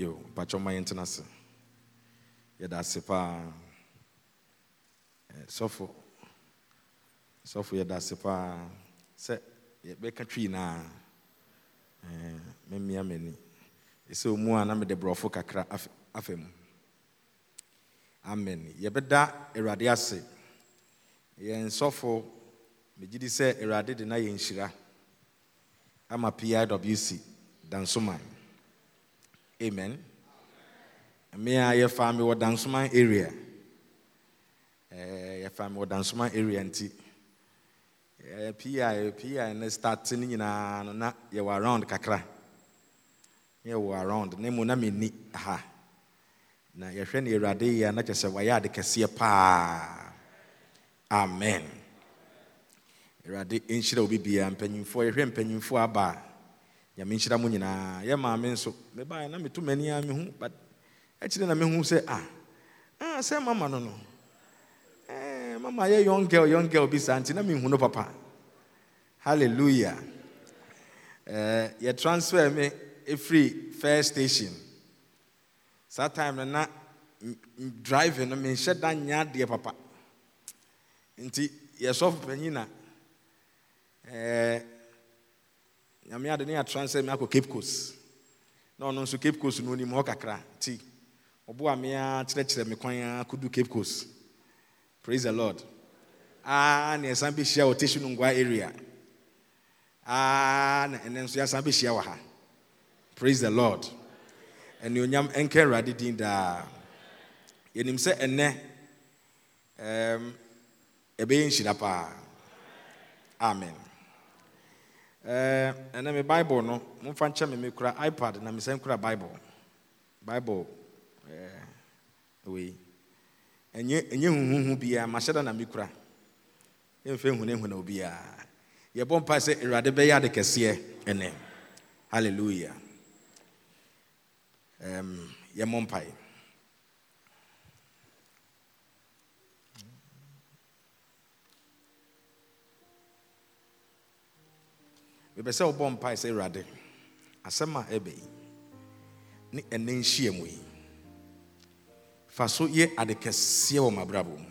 yo mpakyɛ ma yɛntena ase yɛda ase paa Eh, sɔfo sɔfo yɛda ase paa sɛ yɛbɛka twi naa memia m'ani ɛsɛ ɔmu a na mede borɔfo kakra af- afa mu. Amen. Yɛbɛda awurade ase. Yɛn sɔfo megye di sɛ awurade de na yɛ nhyira. Ama piwc dansoman amen. Me a yɛfa me wɔ dansoman area. Eh, yɛfa me wɔ dansoman area nti. Eh, pi pi ne start no nyinaa no na yɛwɔ around kakra. Yɛwɔ around na mmom na menni ha. Na yɛhwɛ ne awurade yie a na kyerɛ sɛ wayɛ ade kɛseɛ paa. Amen. Awurade nhyira obi biara. Mpanyimfoɔ yɛhwɛ mpanyimfoɔ aba. a nyame nhyira mo nyinaa. Yɛ maame nso. Mebaeɛ na meto m'ani a mehu but akyire na mehu sɛ ah ah, sɛ mama no no. Eh, mama yɛ young girl young girl bi saa nti na mehu no papa. Hallelujah. Eh, transfer me ɛfiri first station. Saa time no na driving no menhyɛ da nyɛ adeɛ papa. Nti yɛsɔfo panyin na eh, nyame ade ne yɛatransfer me akɔ cape coast. Na ɔno nso cape coast no onim hɔ kakra. Nti ɔboa me a kyerɛkyerɛ me kwan a kɔdu cape coast. Praise the lord. Ah na yɛsan bɛhyia wɔ Teshie Nungua area. Ah na ɛnɛ nso yɛasan bɛhyia wɔ ha. Praise the lord. Anuonyam ɛnka awurade din daa. Yɛnim sɛ ɛnnɛ ɛm, ɛbɛyɛ nhyira paa. Amen ɛnɛ me bible no momfa nkyɛ me mekura ipad na mesan kura bible. Bible ɛɛ, wei. Ɛnyɛ huhuhu biara mahyɛ na mekura yɛmfɛ hunahuna obiara. Yɛbɔ mpa sɛ awurade bɛyɛ ade kɛseɛ ɛnɛ. Halleluya um, yɛmmɔ mpae. Mepɛ sɛ wobɔ mpae sɛ awurade asɛm a ɛbɛ yi. Ne ɛnɛ nhyia mu yi. Fa so yɛ ade kɛseɛ wɔ m'abrabɔ mu.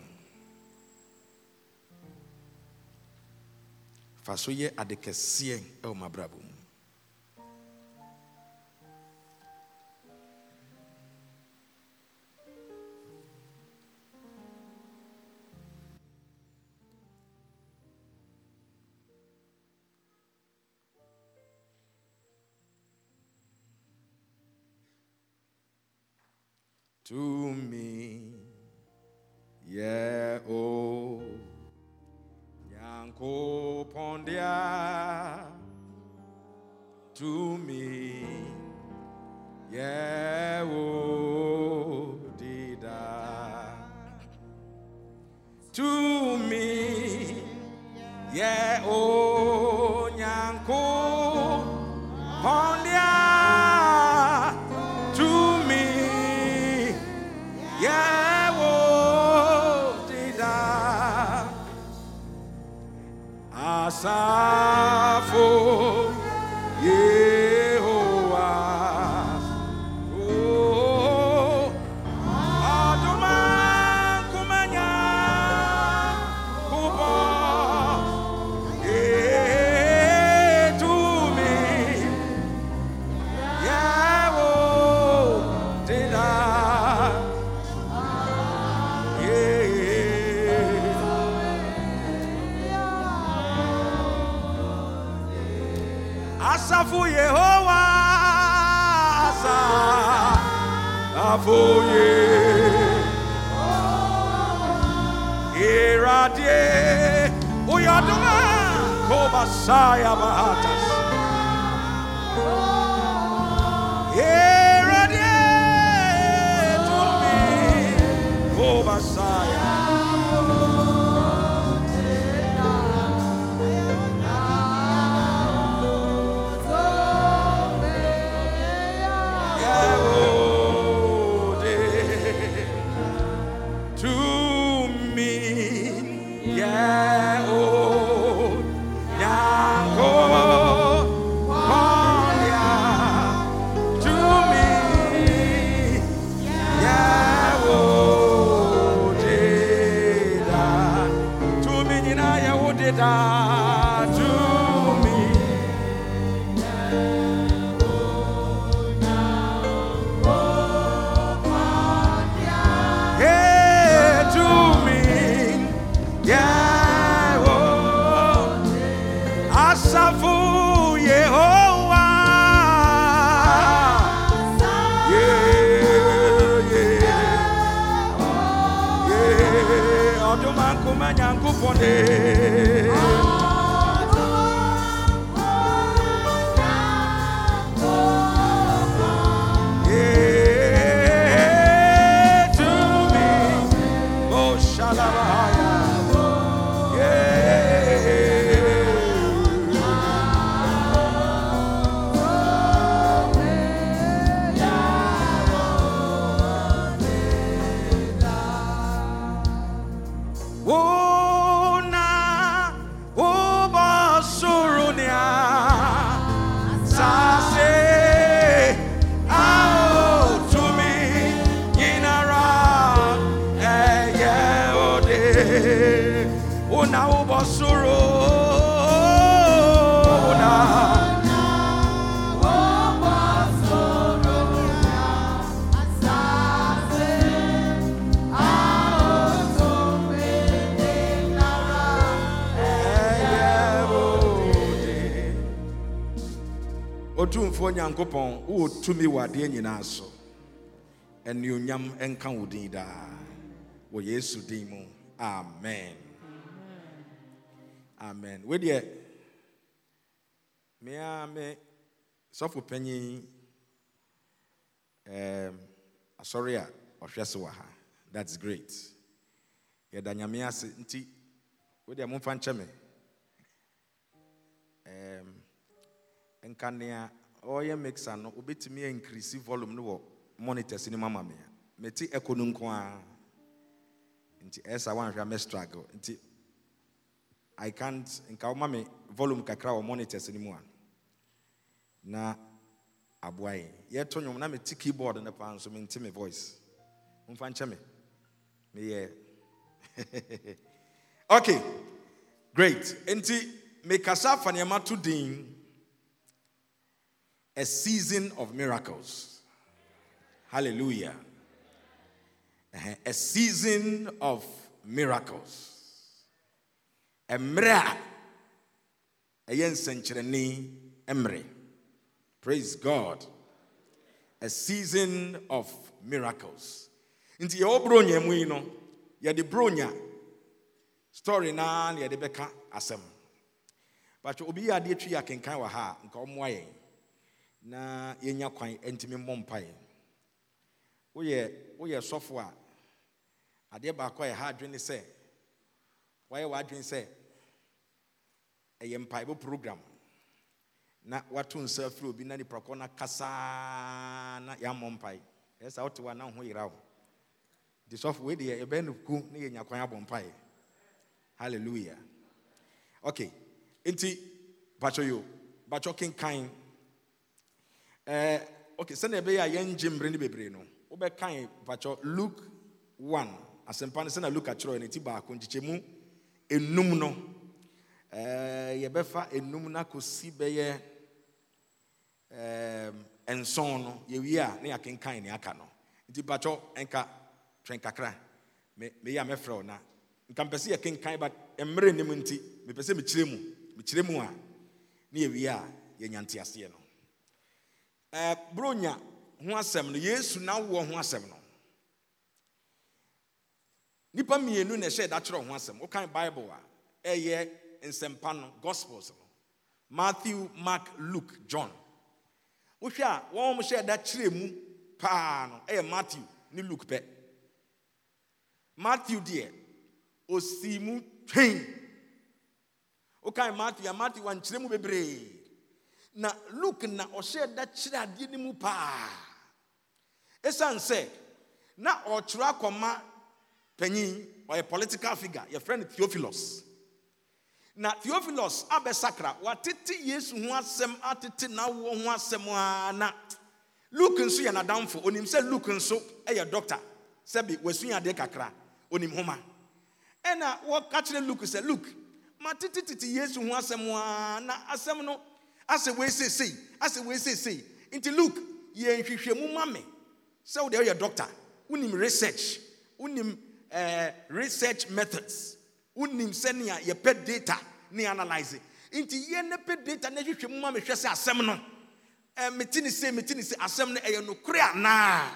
Fa so yɛ ade kɛseɛ wɔ m'abrabɔ mu to me, yeah, oh, Yanko Pondia, to me, yeah, oh, Dida, to me, yeah, oh, Asafo Asafu Yehowa Iradie Uyaduma Kobasaya Bahatas Iradie ode ona oba suru ona otumfoɔ nyankopɔn wowɔ tumi wɔ adeɛ nyinaa so. Ɛnuonyam nka wo din daa. Wɔ yesu din mu. Amen. Amen. Wedeɛ mea me sɔfo panyin um, asɔre a ɔhwɛ so wɔ ha. That's great. Yɛda nyame ase. Nti wodeɛ momfa nkyɛ me. Um, nka nea ɔyɛ mixer no wobɛtumi increase volume no wɔ monitors no mu me a. Mete ɛkɔ a nti ɛsa woanhwɛ a mɛ struggle. Nti i can't nka woma me volume kakra wɔ monitors no mu a na aboa yɛn. Yɛto nwom na mete keyboard no paa nso mente me voice. Momfa nkyɛ me. Meyɛ. Okay great. Nti mekasa fa nneɛma to din a season of miracles. Hallelujah. Uh-huh. A season of miracles. Emra. Ayen senchireni emre. Praise God. A season of miracles. Nti ye obronya mu yi no, ye de bronya story na na ye de beka asem. But obi ya de twi akenkan wa ha, nka omo ayen. na yɛnya kwan ntumi mmɔ mpaeɛ woyɛ woyɛ sɔfo a adeɛ baako a ɛha adwene sɛ wayɛ w'adwene sɛ ɛyɛ mpaebɔ program. Na wato nsa afiri obi na nipa kɔ na kasaa na yɛammɔ mpae. Ɛyɛ saa wote wa na ho yera wo. Nti sɔfo wei deɛ ɛbɛyɛ no ku ne yɛnya kwan abɔ mpaeɛ hallelujah. Okay nti batwɔ yo batwɔ kenkan. Eh, okay, sɛnea ɛbɛyɛ a yɛngye mmere no bebree no wobɛkan mpakyɛ luke 1 asɛmpa no sɛna luke akyerɛ ne ti baako nkyekyɛmu enum no. Eh, yɛbɛfa enum no akɔsi bɛyɛ eh, nson no. Yɛwie a ne yɛakenkan ne aka no. Nti mpakyɛ nka twɛn kakra. Me- meyɛ a mɛfrɛ wo na. Nka mpɛ sɛ yɛkenkan but mmerɛ nim nti mepɛ sɛ mekyerɛ mu. Mekyerɛ mu a ne yɛwie a yɛnya no. Eh, bronya ho asɛm no yesu n'awoɔ ho asɛm no. Nnipa mmienu na ɛhyɛ da kyerɛ ho asɛm. Wokan bible a ɛyɛ nsɛmpa no gospels no. Matthew mark luke john. Wohwɛ a wɔn hyɛ da kyerɛ mu paa no ɛyɛ matthew ne luke pɛ. Matthew deɛ osii mu twɛn wokan matthew a matthew wankyerɛ mu bebree. Na luke na ɔhyɛ da kyerɛ adeɛ no mu paa ɛsiane sɛ na ɔkyerɛ akɔma panyin ɔyɛ political figure yɛfrɛ no theophilus. Na theophilus abɛsakra watete yesu ho asɛm atete n'awoɔ ho asɛm a na luke nso yɛ n'adamfo. Onim sɛ luke nso yɛ doctor sɛbi wasua adeɛ kakra. Onim homa ɛna wɔka kyerɛ luke sɛ luke matetetete yesu ho asɛm a na no asɛ wei seesei asɛ wei seesei nti luke yɛ nhwehwɛmu ma me sɛ wode woyɛ doctor wonim research wonim eh, research methods wonim sɛnea yɛpɛ data ne analyse. Nti yɛ ne data na hwehwɛ mu ma mehwɛ sɛ asɛm eh, se mete ne se asɛm no ɛyɛ nokorɛ anaa?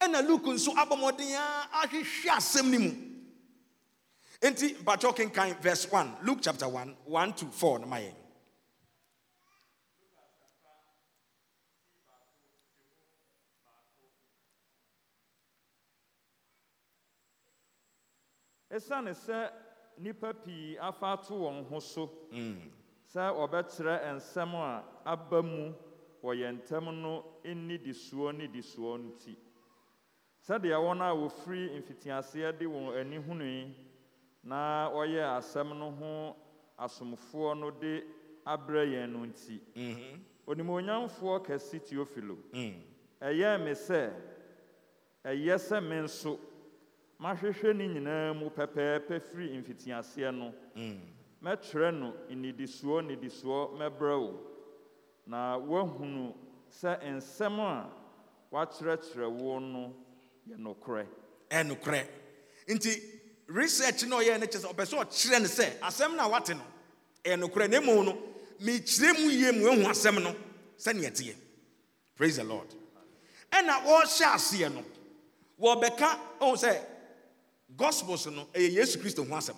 Ɛna luke nso abɔ mmɔden a ahwehwɛ asɛm no mu. Mpatwɔ kenkan verse 1 luke chapter 1 1 to 4 no ma ɛsiane sɛ nnipa pii afa ato wɔn ho so sɛ wɔbɛkyerɛ nsɛm a aba mu wɔ yɛn ntam no nnidisoɔ nnidisoɔ nti. Sɛdeɛ wɔn a wɔfiri mfitiaseɛ de wɔn ani hunui na wɔyɛ asɛm no ho asomfoɔ no de abrɛ yɛn no nti. Onimonyamfoɔ kɛse teofilo. Ɛyɛɛ me sɛ ɛyɛ sɛ me nso. Mahwehwɛ ne nyinaa mu pɛpɛɛpɛ firi mfitiaseɛ no. Mɛtwerɛ no nnidisoɔ nnidisoɔ mɛbrɛ wo. Na woahunu sɛ nsɛm a woakyerɛkyerɛ wo no yɛ nokorɛ. Ɛnokorɛ nti research na ɔyɛ no kyɛ sɛ ɔpɛ sɛ ɔkyerɛ no sɛ asɛm no a wate no ɛyɛ nokorɛ. Na mmom no mekyerɛ mu yie mu ahu asɛm no sɛneɛ teɛ praise the lord. Ɛna wɔrehyɛ aseɛ no wɔbɛka ɔhu sɛ gospels no ɛyɛ yesu kristo ho asɛm.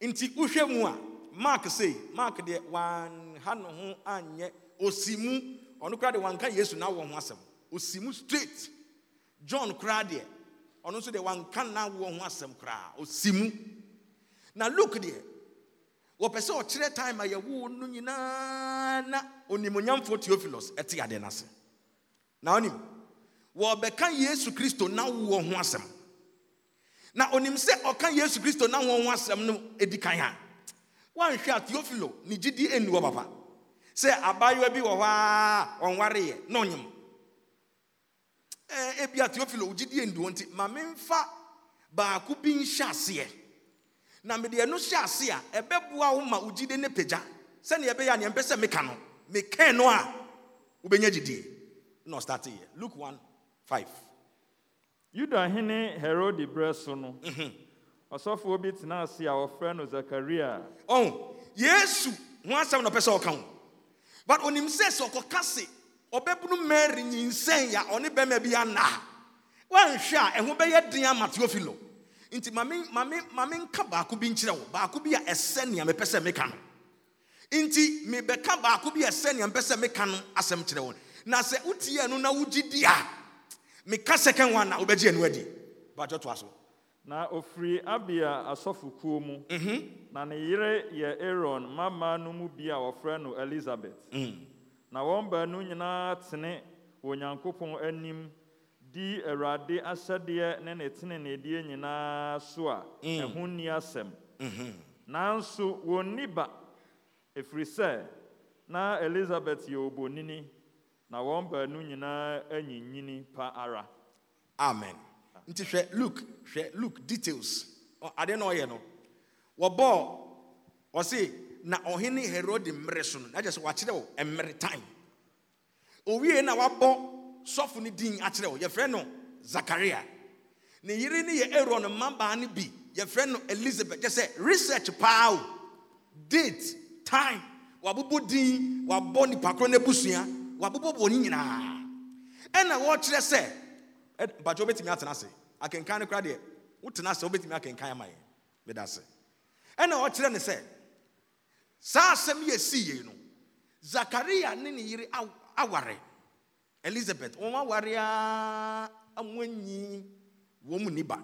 Nti wohwɛ mu a mark sei mark deɛ wanha ne ho anyɛ. Osi mu ɔno koraa deɛ wanka yesu na wɔ ho asɛm. Osi mu straight. John koraa deɛ ɔno nso deɛ wanka na wɔ ho asɛm koraa. Osi mu. Na luke deɛ wɔpɛ sɛ ɔkyerɛ time a yɛwoo no nyinaa na onimonyamfoɔ theophilus ɛte adeɛ no ase na ɔnim wɔbɛka yesu kristo na wɔ ho asɛm na onim sɛ ɔka yesu kristo na wɔn asɛm no edi kan a wanhwɛ a theophilo ne gyidi ɛnni hɔ papa. Sɛ abaayewa bi wɔ hɔ a ɔnwareyɛ na ɔnyem ɛɛ ebi a theophilo gyidi ɛnni hɔ nti ma memfa baako bi nhyɛ aseɛ. Na mede ɛno hyɛ ase a ɛbɛboa wo ma wo gyidi ne pagya. Sɛnea ɛbɛyɛ a neɛ mpɛ sɛ meka no mekɛn no a wobɛnya gyidie. Na ɔstarte yɛ. Luke 1 5 yudahene herode berɛ so no ɔsɔfoɔ bi tena ase a wɔfrɛ no zakaria. Ɔho yesu ho asɛm na ɔpɛ sɛ ɔka ho. But onim sɛ sɛ ɔkɔka se ɔbɛbunu mary nyinsɛn a ɔne bɛrima bi ana a woanhwɛ a ɛho bɛyɛ den ama teofilo nti mame nka baako bi nkyerɛ wo. Baako bi a ɛsɛ nea mepɛ sɛ meka no. Nti mebɛka baako bi a ɛsɛ nea mepɛ sɛ meka no asɛm kyerɛ wo. Na sɛ wotie ɛno na wogye di a meka second one na wobɛgye ɛno adi. Bakyɛ toa so na ofiri abia asɔfokuo mu na ne yere yɛ aaron mmammaa no mu bi a wɔfrɛ no elizabeth. Na wɔn baanu nyinaa tene onyankopɔn anim di awurade ahyɛdeɛ ne ne teneneedie nyinaa so a ɛho nni asɛm. Nanso wɔnni ba ɛfiri sɛ na elizabeth yɛ obonini. Na wɔn baanu nyinaa anyinyini pa ara. Amen. Nti hwɛ luke hwɛ luke details. Ade na ɔyɛ no wɔbɔɔ ɔse na ɔhene herode mmerɛ so no. Na kyerɛ sɛ wakyerɛ wo mmerɛ time. Owie na wabɔ sɔfo no din akyerɛ wo. Yɛfrɛ no zakaria. Ne yere ne yɛ aaron mmabaa no bi. Yɛfrɛ no elizabeth. Kyɛ sɛ research paa o. Date time. Wabobɔ din wabɔ nipa korɔ no abusua. Wabobɔ bɔne nyinaa ɛna wɔkyerɛ sɛ ɛ- mpatwa wobɛtumi atena ase. Akenkan no kora deɛ wotena ase wobɛtumi akenkan ama yɛ meda ase. Ɛna ɔkyerɛ ne sɛ saa asɛm yɛ sii no zakaria ne ne yere aw- aware. Elizabeth wɔn aware a amoanyi wɔn mu ni ba.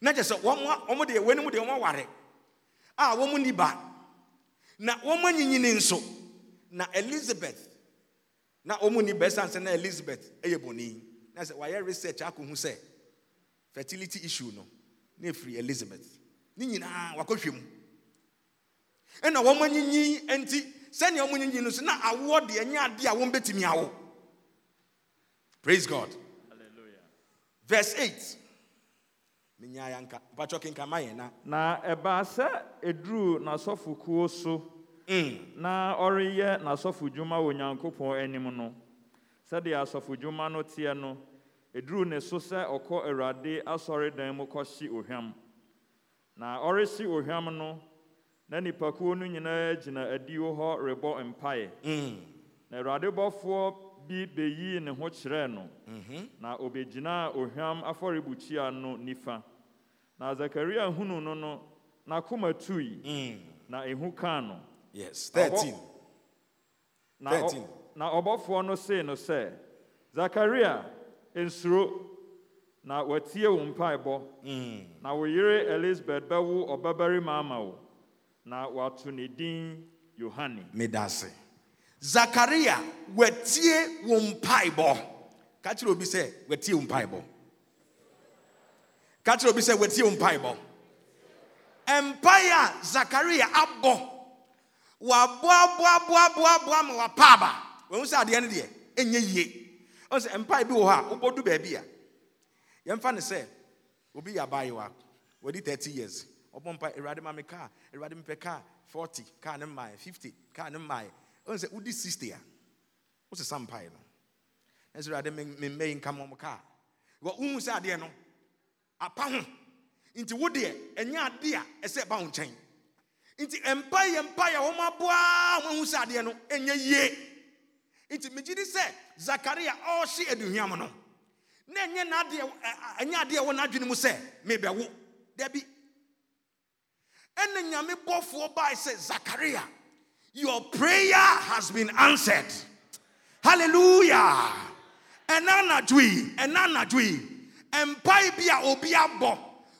Na kyerɛ sɛ wɔn wɔn deɛ wɔn anim deɛ wɔn aware a wɔn mu ni ba. Na wɔn anyinyini nso na elizabeth. Na wɔn mu ni ba ɛsan sɛ na elizabeth ɛyɛ bɔnni na sɛ wɔayɛ research? Akɔhu sɛ fertility issue no. Na efiri elizabeth. Ne nyinaa wakɔhwɛ mu ɛna wɔn anyinyi nti sɛnea wɔn anyinyi no so na awoɔ deɛ nyɛ adeɛ a wɔn bɛtumi awo. Praise god. Verse eight. Menyaa yanka mpatwɔ kenkama yɛn na. Na ɛbaa sɛ ɛduruu n'asɔfokuo so. Na ɔreyɛ n'asɔfodwuma wɔ onyankopɔn anim no sɛdeɛ asɔfodwuma no teɛ no ɛduruu ne so sɛ ɔkɔ awurade asɔredan mu kɔhye ohwam. Na ɔrehye ohwam no na nnipakuo no nyinaa gyina adiwo hɔ rebɔ mpaeɛ. Na awurade bɔfoɔ bi bɛyii ne ho kyerɛɛ no. Na obɛgyinaa ohwam afɔrebukyia no nifa. Na zakaria hunu no no n'akoma tui. Na ehu kaa no. Yes. Ɔbɔ- 13. na ɔ- 13. na ɔbɔfoɔ no see no sɛ zakaria nsuro na watie wo mpaebɔ na wo yere elisabeth bɛwo ɔbabarima ama wo na wato ne din yohane Medase. Zakaria, wetie wo mpaebɔ. Ka kyerɛ obi sɛ wetie wo mpaebɔ. Ka kyerɛ obi sɛ wetie wo mpaebɔ. Mpae a Zakaria abɔ. Waboaboaboaboaboa ma wapa aba. Wɔn sɛ adeɛ no deɛ ɛnyɛ yie. Ɔn sɛ mpae bi wɔ hɔ a wobɔdu baabi a yɛmfa ne sɛ obi yɛ abaayewa wadi 30 years. Ɔbɔ mpa awurade ma me kaa awurade kaa 40 kaa ne mmaeɛ 50 kaa ne mmaeɛ ɔhu sɛ wodi 60 a wosesa mpaeɛ no na sɛ awurade memmɛ yi nka mmɔ m kaa. Wɔ wohu adeɛ apa ho nti wo deɛ ɛnyɛ ade a ɛsɛ ɛba nti mpaeɛ mpaeɛ a wɔn aboa wɔn ahu sɛ adeɛ no ɛnyɛ yie. Nti megye di sɛ zakaria ɔrehye aduhwam no na ɛnyɛ n'adeɛ ɛnyɛ adeɛ ɛwɔ n'adwene mu sɛ mebɛwo. Dabi. Ɛna nyame bɔfoɔ bae sɛ zakaria your prayer has been answered. Hallelujah. Ɛna anadwo yi ɛna anadwo yi mpae bi a obi abɔ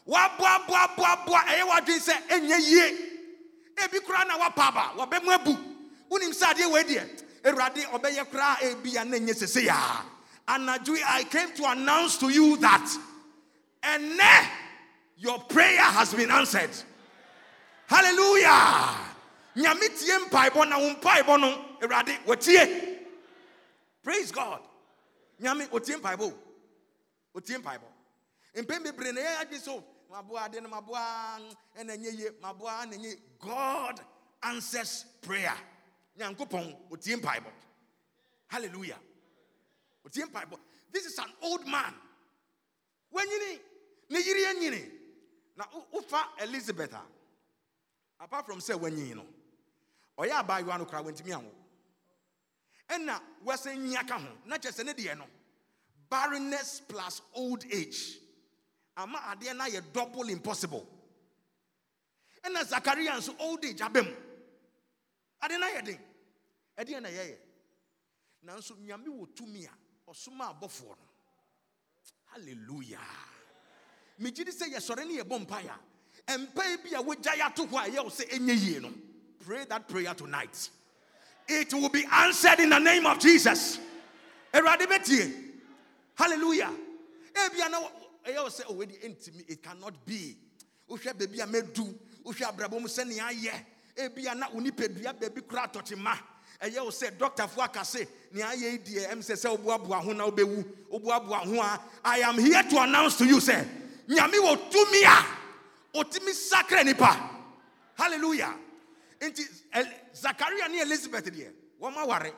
waboaboaboaboa ɛyɛ w'adwene sɛ ɛnyɛ yie. Ebi na na sese i came to announce to you that ɛnɛ your prayer has been answered. Hallelujah. Nyame tie na wo mpaebɔ no awurade wɔtie praise god. Nyame ɔtie mpaebɔ ɔtie mpaebɔ mpɛn bebree na adwe so god answers prayer. Hallelujah. This is an old man. Wanyini ne yiri anyini na wo- wofa elizabeth apart from sɛ wanyini no ɔyɛ abaayewa no koraa wantumi anwo ɛna wɔsɛ nyia ka ho na kyerɛ sɛ ne deɛ no. Barrenness plus old age ama adeɛ no ayɛ double impossible. Ɛna zakaria nso old age aba mu adeɛ no ayɛ den. Na yɛyɛ nanso nyame wɔ tumi a ɔsoma abɔfoɔ no. Hallelujah. Megye di sɛ yɛsɔre ne yɛbɔ mpaeɛ a mpae bi a a no. Pray that prayer tonight. It will be answered in the name of jesus. Awurade bɛtie. Hallelujah. Ebia na ɛyɛ sɛ ɔwɛdi oh, ɛntimi it cannot be. Wohwɛ baabi a mɛdu wohwɛ abrabɔ mu sɛnea ayɛ. Ebia na wo nipadua baabi kora atɔkye ma. Ɛyɛ wo sɛ dɔktafoɔ aka se nea ayɛ yi deɛ ɛm sɛ sɛ woboaboa ho na wobɛwu woboaboa ho a i am here to announce to you sɛ nyame wɔ tumi a ɔtumi sakra nipa hallelujah. Nti zakaria ne elizabeth deɛ wɔn aware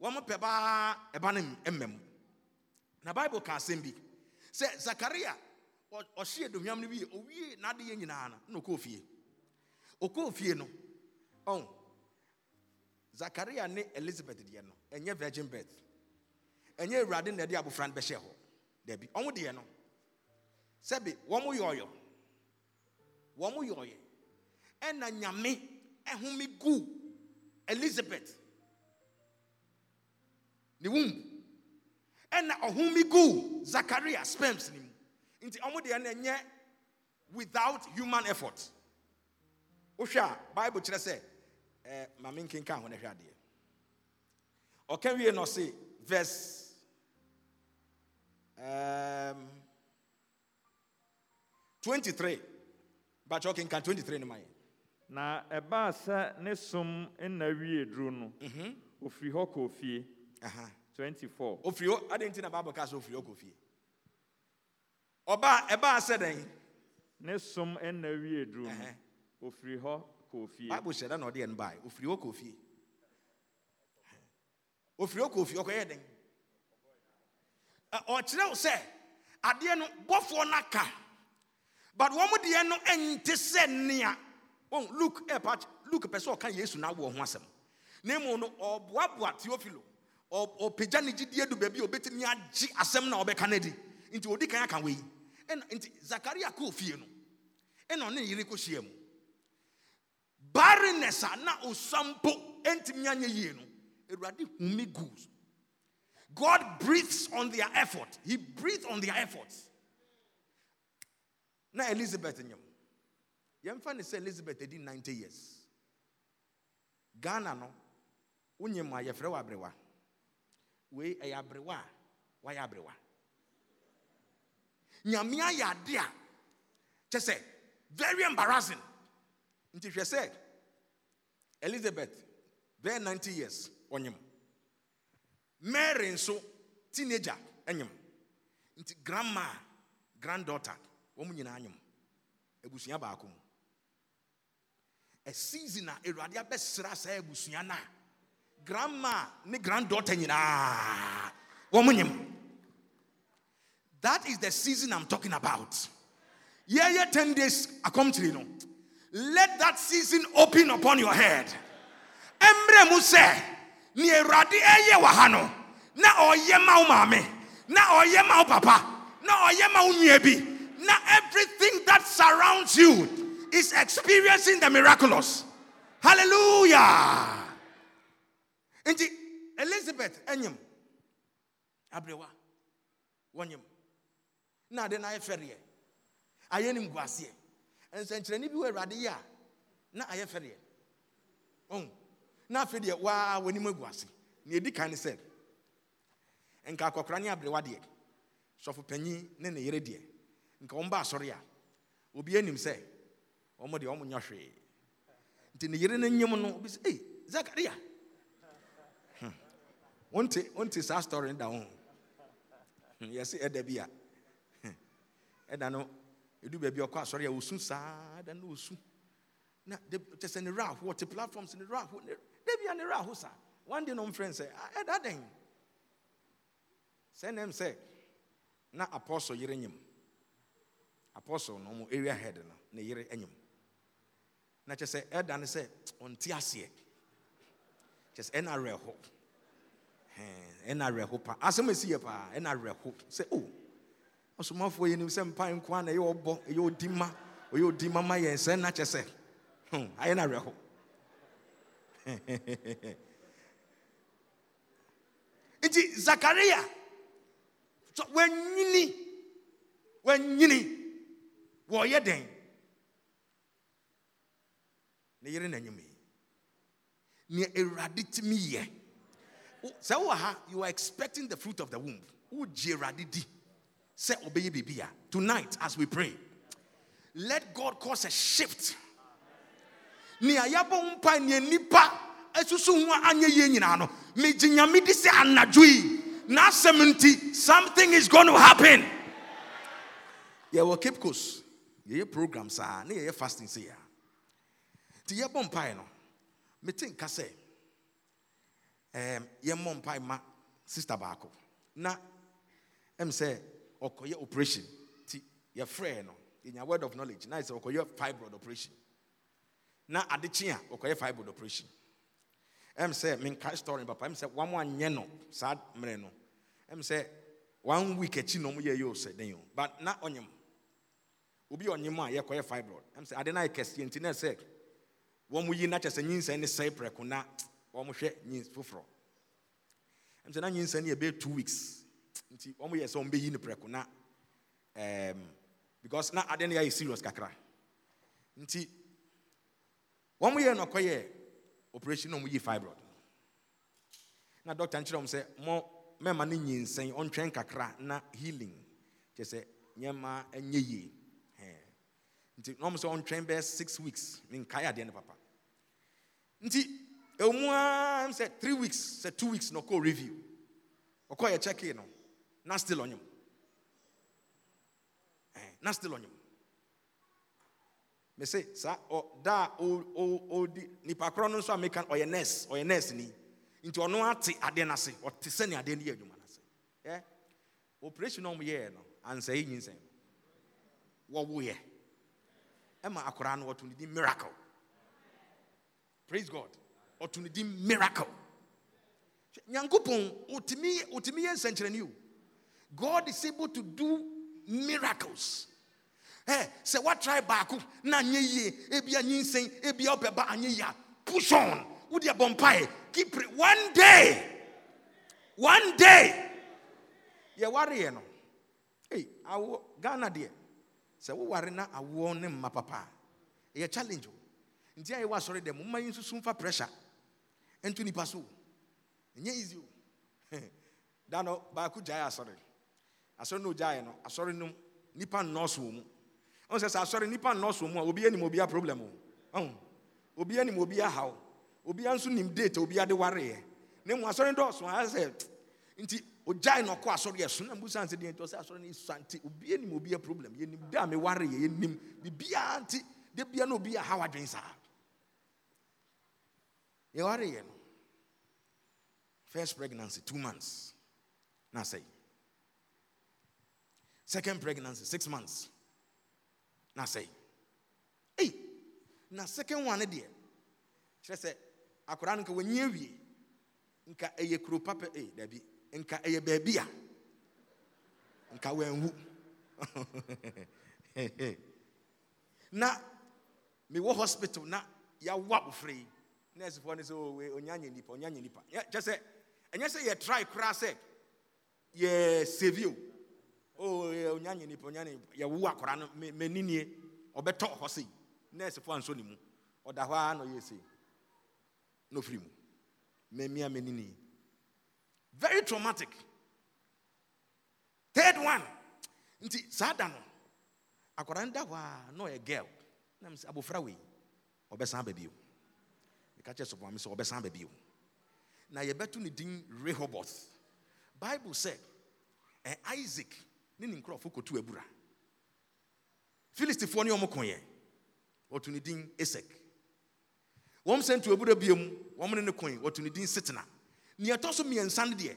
wɔn pɛ baa ɛba no mmɛm na bible ka asɛm bi sɛ zakaria ɔ- ɔhye aduhwam no wie owie n'adeɛ nyinaa no na ɔkɔɔ fie. Ɔkɔɔ fie no ɔn zakaria ne elizabeth deɛ no ɛnyɛ virgin birth. Ɛnyɛ awurade na ɛde abofra no bɛhyɛ hɔ. Dabi ɔmo deɛ no sɛbi wɔn yɔɔyɔ. Wɔn yɔɔyɛ. Ɛna nyame ɛhome gu elizabeth. Ne womb. Ɛna ɔhome gu zakaria sperms ne mu. Nti ɔmo deɛ no ɛnyɛ without human effort. Wohwɛ a bible kyerɛ sɛ eh, mame nkenka ho no hwɛ adeɛ. Ɔka wie no ɔse verse um, 23 bakyɛ ɔkenka 23 no ma yɛ. Na ɛbaa sɛ ne som nna wie duru no ofiri hɔ kɔɔ fie. 24 ofiri hɔ nti na bible ka sɛ ofiri hɔ kɔ fie. Ɔbaa ɛbaa sɛ dɛn ne som nna wie no Ɛhɛ. ofiri hɔ kɔɔ fie. Bible hyɛ da na ɔde yɛ no bae ofiri hɔ kɔ fie ofiri hɔ kɔ fie ɔkɔyɛ dɛn Ɛ, ɔkyerɛ wo sɛ adeɛ no bɔfoɔ no aka but wɔn deɛ no ɛnte sɛ nea. Wɔn luke ɛpa luke pɛ sɛ ɔka yesu na awo ho asɛm. Na emu no ɔboaboa ɔpagya ne gyidie do baabi a obetumi agye asɛm na ɔbɛka no adi nti odi kan aka wei ɛna nti zakaria kɔɔ fie no. Ɛna ɔne ne yere kɔhyia mu. Barrenness a na osampo ɛntumi anyɛ yie no. Awurade humi god breathes on their effort. He breathes on their efforts na elizabeth nyam yɛmfa ne sɛ elizabeth adi 90 years. Ghana no wonyim a yɛfrɛ wɔ aberewa wei ɛyɛ aberewa a wayɛ aberewa. Nyame ayɛ ade a kyɛ sɛ very embarrassing. Nti hwɛ sɛ elizabeth bɛyɛ 90 years ɔnyem. Mary nso teenager anyem nti grandma granddaughter wɔn nyinaa anyem abusua baako mu. A season a awurade abɛsra saa abusua no grandma ne granddaughter nyinaa. Wɔn that is the season i'm talking about. Yɛyɛ 10 days akɔmkyere no let that season open upon your head. Mmerɛ mu sɛ ne awurade ɛyɛ na ɔyɛ ma wo na ɔyɛ ma papa. Na ɔyɛ ma na everything that surrounds you is experiencing the miraculous. Hallelujah nti elizabeth ɛnyem aberewa wɔnyem na ade na ayɛ fɛreɛ ayɛ ne mguaseɛ nsɛnkyerɛnne bi wɔ awurade yi a na ayɛ fɛreɛ ɔn na afei deɛ waa w'anim agu nea ɛdi kan ne sɛ nka akɔkora ne aberewa deɛ sɔfo panyin ne ne yere deɛ nka wɔn ba asɔre a obi anim sɛ wɔn deɛ wɔn nyɛ hwee. Nti ne yere no nyim no obi sɛ ee zakaria. Wonte saa story da hmm, yɛsɛ ɛda bi a ɛda no edu baabi ɔkɔ asɔre a osu saa ɛda no osu na kyɛ sɛ ne ra ahoɔ te platforms ne ra ahoɔ dabi a ne ra aho one day no mfrɛ sɛ ɛda den sɛ nam sɛ na apostle yere nyim. Apostle no ɔmo area head no ne yere anyim na kyɛ sɛ ɛda ne sɛ ɔnte aseɛ kyɛ sɛ ɛna awerɛho pa asɛm yɛ paa ɛna awerɛho sɛ o ɔsomafoɔ yɛ nim sɛ mpa nko a na ɛyɛ ɔbɔ ɛyɛ odi ma ɔyɛ odi ma ma yɛn sɛ na kyɛ sɛ. Ayɛ na awerɛho nti zakaria wanyini wanyini wɔyɛ den ne yere n'anim yi. Nea awurade tumi yɛ you are expecting the fruit of the womb. Wogye awurade di sɛ ɔbɛyɛ biribi a. Tonight as we pray let god cause a shift. Nea yɛbɔ mpa nea nipa asusu ho anyɛ yie nyinaa no megye nyame di something is going to happen. Yɛwɔ cape coast. Yɛyɛ program saa ne yɛyɛ fasting sɛ yɛa nti yɛbɔ mpae no mete nka sɛ yɛmmɔ mpae ma sister baako. Na ɛm sɛ ɔkɔyɛ operation nti yɛfrɛ no. Yɛnya word of knowledge. Na sɛ ɔkɔyɛ fibroid operation. Na adekye a fibroid operation. Ɛm sɛ menkae story papa. Ɛm sɛ wɔn anyɛ no saa mmerɛ no. Ɛm sɛ one week akyi na wɔn yɛ yɛ o sɛ den o. But na ɔnyam obi a ɔnyam a yɛkɔyɛ fibroid. Ɛm sɛ ade na yɛ kɛseɛ nti na sɛ wɔn yi na kyɛ sɛ nyinsɛn ne sɛe prɛko na hwɛ nyins foforɔ ɛm sɛ na nyinsɛn ne yɛ two weeks. Nti wɔn yɛ sɛ wɔn bɛyi ne prɛko na ɛɛm because na ade no yɛ serious kakra. Nti wɔn yɛ no ɔkɔyɛ operation na wɔn yi fibroid. Na doctor nkyerɛ wɔn sɛ mo mɛma ne nyinsɛn ɔntwɛn kakra na healing. Kyɛ sɛ nneɛma nyɛ yie nti na wɔn sɛ ɔntwɛn bɛyɛ six weeks ne nkae adeɛ no papa. Nti emu ara sɛ three weeks sɛ two weeks na ɔkɔ review. Ɔkɔ yɛ check in no. Na still ɔnyam eh, na still ɔnyam mese saa ɔ da a ɔdi nipa korɔ no nso a meka ɔyɛ nurse ɔyɛ ni. Nti ɔno ate adeɛ eh? no ase ɔte sɛne adeɛ no yɛ adwuma no ase operation a ɔmoyɛɛ no ansa yi nyinsɛn wɔwoyɛ ɛma akoraa no wɔto ne din miracle. Praise god ɔto miracle. Nyankopɔn otumi otumi yɛ nsɛnkyerɛnne o god is able to do miracles. Ɛ sɛ woatrae baako na anyɛ yie ebia nyinsɛn ebia wobɛba anyɛ yie a push on. Wode abɔ mpae keep one day. One day. Yɛwareɛ no. Ei awo ghana deɛ sɛ woware na awoɔ ne mma papa a ɛyɛ challenge o. Nti a yɛwɔ asɔre dɛ momma yi nsusu mfa pressure ɛnto nipa so. Ɛnyɛ easy o. Da no baako gyae asɔre. Asɔre no ogyaeɛ no asɔre no nipa nnɔɔso wɔ mu. Ɔn sɛ sɛ asɔre nipa nnɔɔso wɔ mu a obi anim obi a problem o. Ɔn obi anim obi ahaw obi nso nim date obi ade wareɛ ne mu asɔre dɔɔso a sɛ nti ogyae na ɔkɔ asɔre yɛ so na mbusa nsɛ deɛ nti ɔsɛ asɔre no esua nti obi anim obi a problem. Yɛnim da me wareɛ yɛnim biribiara nti de bia na obi ahaw adwen saa yɛwareɛ no first pregnancy two months. Na sɛe second pregnancy six months. Na sɛe ei na second one deɛ kyerɛ sɛ akwadaa no nka wɔnyi awie nka ɛyɛ kuro papa ei dabi nka ɛyɛ baabi a nka wɔanwu na mewɔ hospital na yɛawo abofra yi nursefoɔ no "Oh, wei, ɔnyanya nipa ɔnyanya nipa. Kyɛ sɛ ɛnyɛ sɛ yɛtrae koraa sɛ yɛ sevio o onyanya nipa onyanya nipa. Yɛwo akwaraa no me- m'ani nie eh? ɔbɛtɔ hɔ sei nursefoɔ ansɔ ne mu. Ɔda hɔ ara na ɔyɛ sei na ɔfiri mu mamia m'ani nie very traumatic. Third one. Nti saa da no akwaraa no da a na ɔyɛ girl. Na sɛ abofra wei ɔbɛsan ba bio meka kyerɛ sɔfoa me sɛ ɔbɛsan ba bio. Na yɛbɛto ne din rehoboth. Bible sɛ ɛ isaac ne ne nkurɔfo kɔtu abura. Filistifoɔ ne ɔmo koeɛ. Wɔto ne din esek. Wɔm sɛ ntu abura bia mu wɔm ne ne koe wɔto ne din setena nea ɛtɔ so mmiɛnsa no deɛ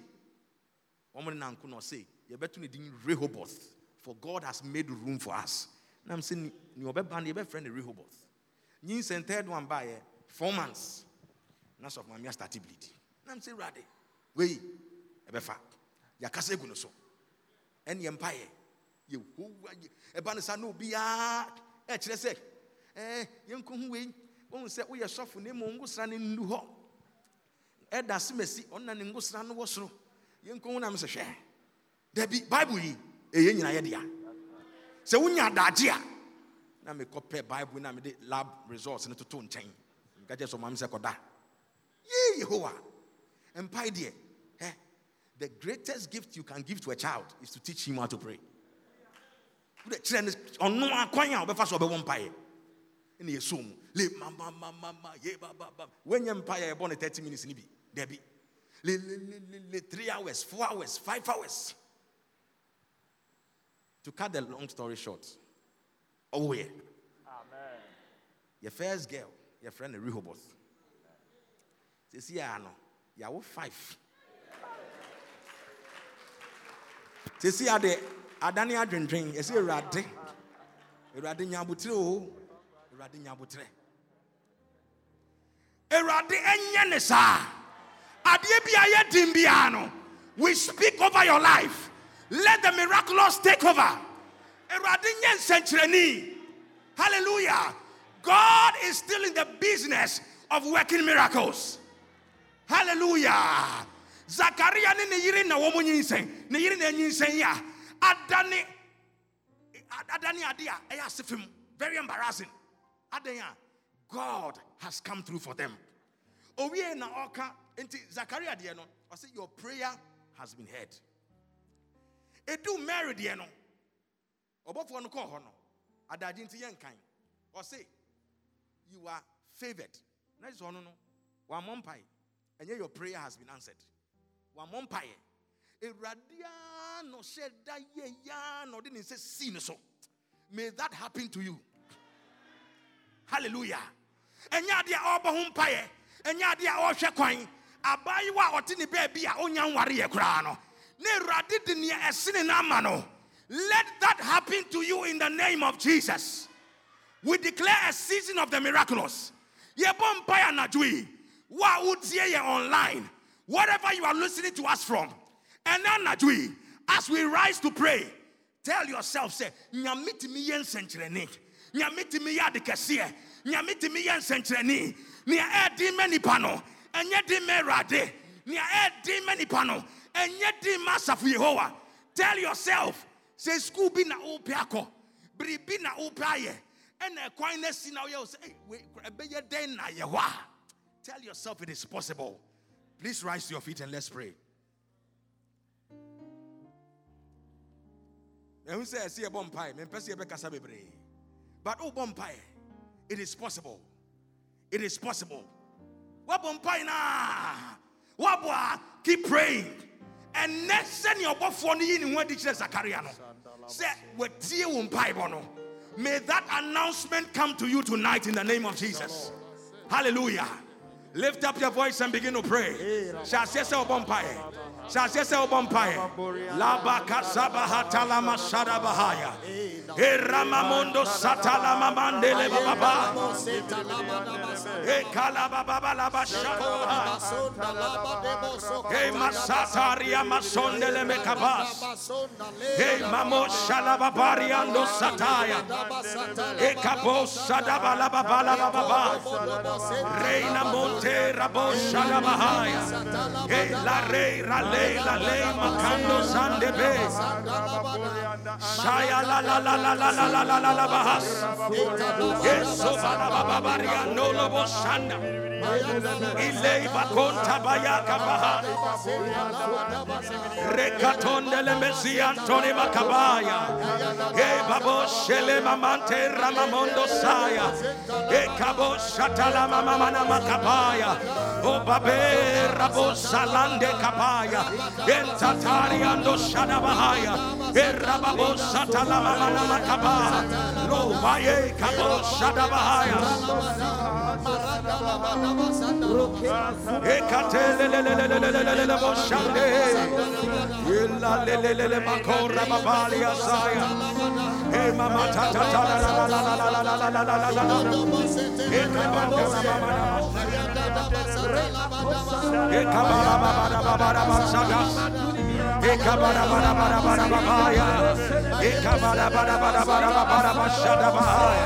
wɔm ne nanko na ɔse yɛbɛto ne din rehoboth for god has made room for us. Nam sɛ ne nea ɔbɛba no yɛbɛfrɛ no rehoboth. Nyinsɛn third one baeɛ four months. Na sɔfo maame astarte bleed nam sɛ awurade wei ɛbɛfa yɛakasa agu no so ɛneɛ mpayɛ yɛhowa ɛba no saa na obiaa ɛkyerɛ sɛ ɛɛ yɛnkɔhu wei wohu sɛ woyɛ sɔfo na mmom ngosra no nnu hɔ. Ɛda se masi ɔnna ne ngosra no wɔ soro. Yɛnkɔhu nam sɛ hwɛ dabi bible yi ɛyɛ nyina yɛ dea. Sɛ wonya adagye a na mekɔpɛ bible na mede lab results no toto nkyɛn. Meka kyerɛ sɛ ɔma me sɛ kɔda. Yee yehowa. Mpae deɛ eh, the greatest gift you can give to a child is to teach him how to pray. Wode kyerɛ no ɔno akwan a wɔbɛfa so ɔbɛwɔ mpaeɛ. Ɛne yɛso mu. Le mamamamama ye bababa woanyɛ mpaeɛ a ɛbɔ no 30 minutes no bi. Dabi. Le le le le le 3 hours 4 hours 5 hours. To cut the long story short ɔwoyɛ Amen. your first girl your friend rehoboth sisi a no yàwó five. Sisi a de adane adwendwen yɛsɛ awurade awurade nya abotire o awurade nya abotire awurade ɛnyɛ ne saa a yɛ no we speak over your life. Let the miraculous take over. Awurade nyɛ nsɛnkyerɛnni hallelujah god is still in the business of working miracles. Hallelujah. Zakaria ne ne yere na wɔn nyinsɛn ne yere na nyinsɛn yi a adane adane ade a very embarrassing. Adan a god has come through for them. Owie na ɔka nti zakaria deɛ no ɔsɛ your prayer has been heard. Edu mary deɛ no ɔbɔfoɔ no kɔɔ hɔ no adagye nti yɛ nkan ɔse you are favoured na sɛ ɔno no. Wammɔ And yet your prayer has been answered. Awurade a na ɔhyɛ da yɛ yaa na ɔde ne nsa sii so. May that happen to you. Hallelujah. Ɛnyɛ adeɛ a ɔrebɔ ho mpaeɛ ɛnyɛ adeɛ a ɔrehwɛ kwan abaayewa a ɔte ne baabi a ɔnya nware koraa no. Na awurade de nea ɛsene no ama no let that happen to you in the name of jesus we declare a season of the miraculous. Yebom Paya Najui, Wautie online, whatever you are listening to us from. And then Najui, as we rise to pray, tell yourself, say, Nyamitimi yen centrene, Nyamitimi yadikasie, Nyamitimi yen centrene, Nia edi many pano, and yet di merade, Nia edi many pano, and yet di yehova. Tell yourself, say, school be na upiako, bribi na upaye ɛna ɛkwan no asi na woyɛ wo sɛ "Ei, ɛbɛyɛ dɛn na ayɛ hɔ tell yourself it is possible. Please rise to your feet and let's pray. But oh, wobɔ mpae it is possible. It is possible. Woabɔ mpae na. Woabɔ a keep praying. Ɛnɛ sɛnea ɔbɔfoɔ no yi ne ho adi kyerɛ zakaria no. Sɛ watie wo mpaebɔ no may that announcement come to you tonight in the name of jesus. Hallelujah. Lift up your voice and begin to pray. Hyɛ aseɛ Eramamondo satala mamandele baba. Ekalaba baba laba shakova. E masataria masondele mekabas. E mamo shalaba bariando sataya. E kabo sadaba laba bala baba. Reina monte rabo shalabahaya. E la rei rale la lei makando sandebe. Shaya la la la la la la la la la la bahas. Yeso bala babari ando lobo shanda. Ilei bakonta bayaka baha. Rekatonde le mesi Antoni Makabaya. E babo shele mamante ramamondo saya. E kabo shatala mamamana makabaya. O babe rabo salande kabaya. Entatari ando shadabahaya. E rababo satala mamana Lakaba, Rovaye Kabo Shadabahaya, Ekatele Boshade, Lele Ekabara you bahaya. Bashada bahaya.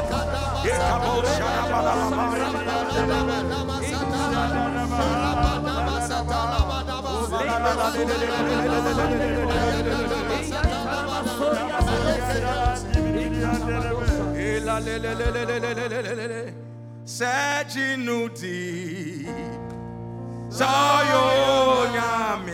Deep, Zion, yam.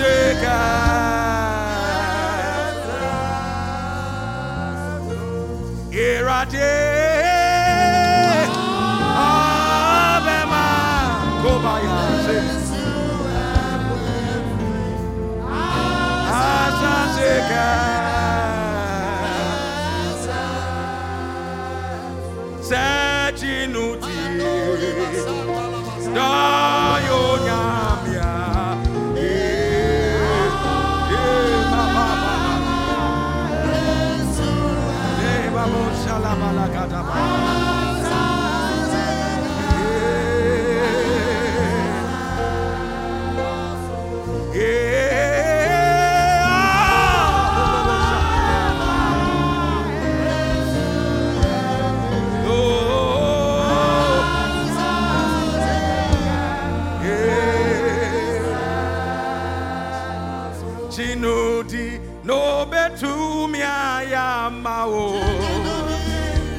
Shekazah. Irade. Abema. Kobaya. Asaseka. Chinudi no betumia ya mao.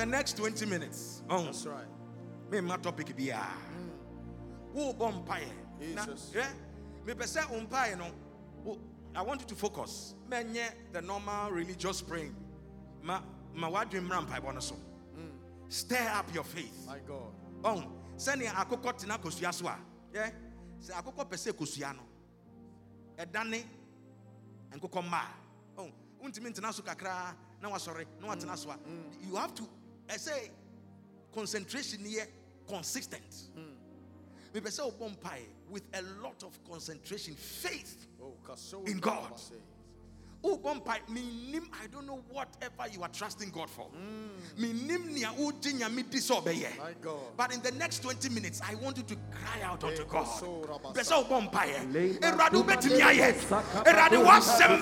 the next 20 minutes, ɔn That's right. Me my topic biara ah. mm. wobɔ mpaeɛ na Jesus. hwɛ mepɛ sɛ wo no. I want you to focus. Mɛnyɛ the normal religious praying ma ma wadwe mmra mpaebɔ no so. Mm. Stir up your faith. My God. Oh. ɔn sɛnea akokɔ tena kosua so a yɛ sɛ akokɔ pɛ sɛ kosua no. Ɛdane nkokɔ mmaa ɔn oh. wontumi ntena so kakraa na wasɔre na watena so a. Mm. You have to ɛsɛ concentration here consistent. Mepɛ sɛ wobɔ oh, mpaeɛ with a lot of concentration faith Oh, In God. I don't know whatever you are trusting god for menim nea wogye nyame di sɛ ɔbɛyɛ My God. But in the next 20 minutes, I want you to cry out unto Eko God. so rabasa. Pɛ sɛ wobɔ mpaeɛ. Awurade wobɛtumi ayɛ. Awurade woasɛm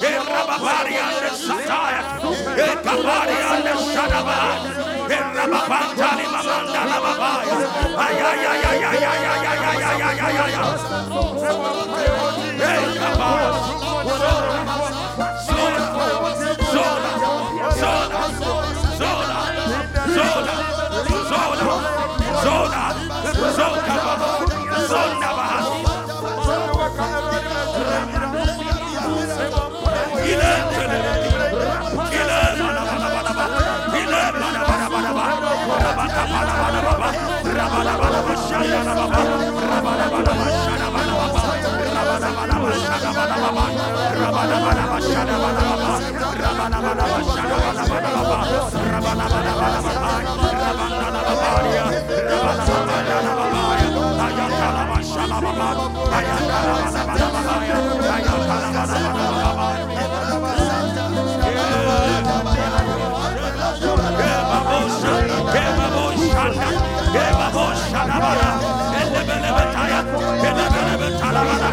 bɛtumi. Lift up your voice and Yeah. Shanda, Eva Hosh Elebelebetaya, Elebelebetaya,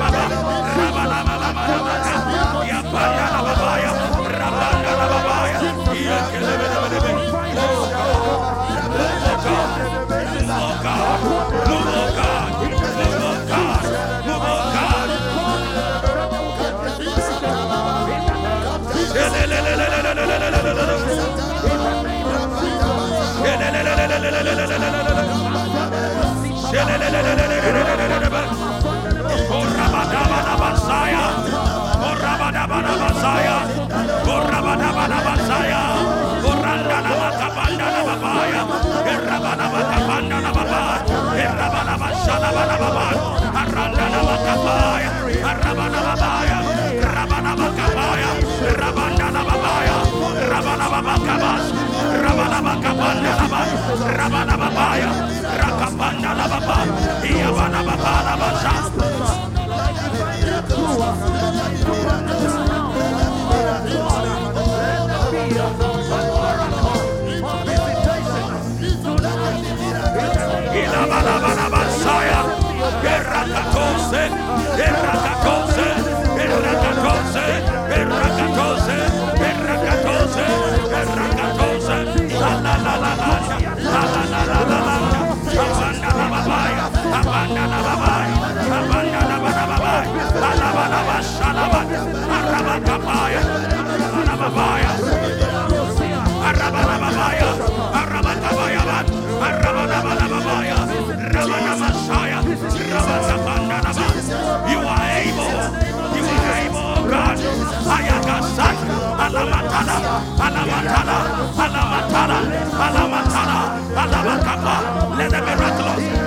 Arabana Baba, Arabana Baba, rabalababacabas, rabalabacabanda labas, rabalababaya, Jesus. You are able. Let the miraculous.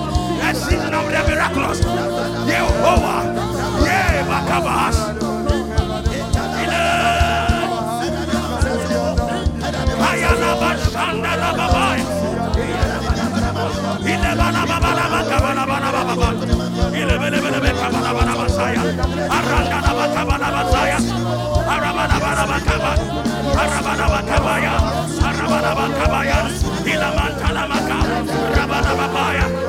Season of the miraculous. Yehovah. Yeah, Bakabas. Arabana Bakabaya. Ilamantala Maka. Rabana Babaya.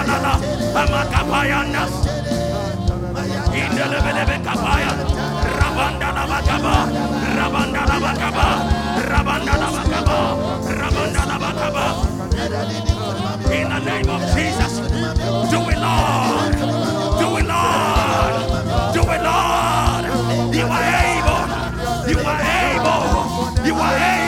Ayala la la la la. Amakapaya Nas. Indelebelebe kapaya. Rabanda na. Rabanda na. Rabanda na. Rabanda na. In the name of Jesus. Do it, Lord. Do it, Lord. Do it, Lord. You are able. You are able. You are able.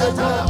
Let the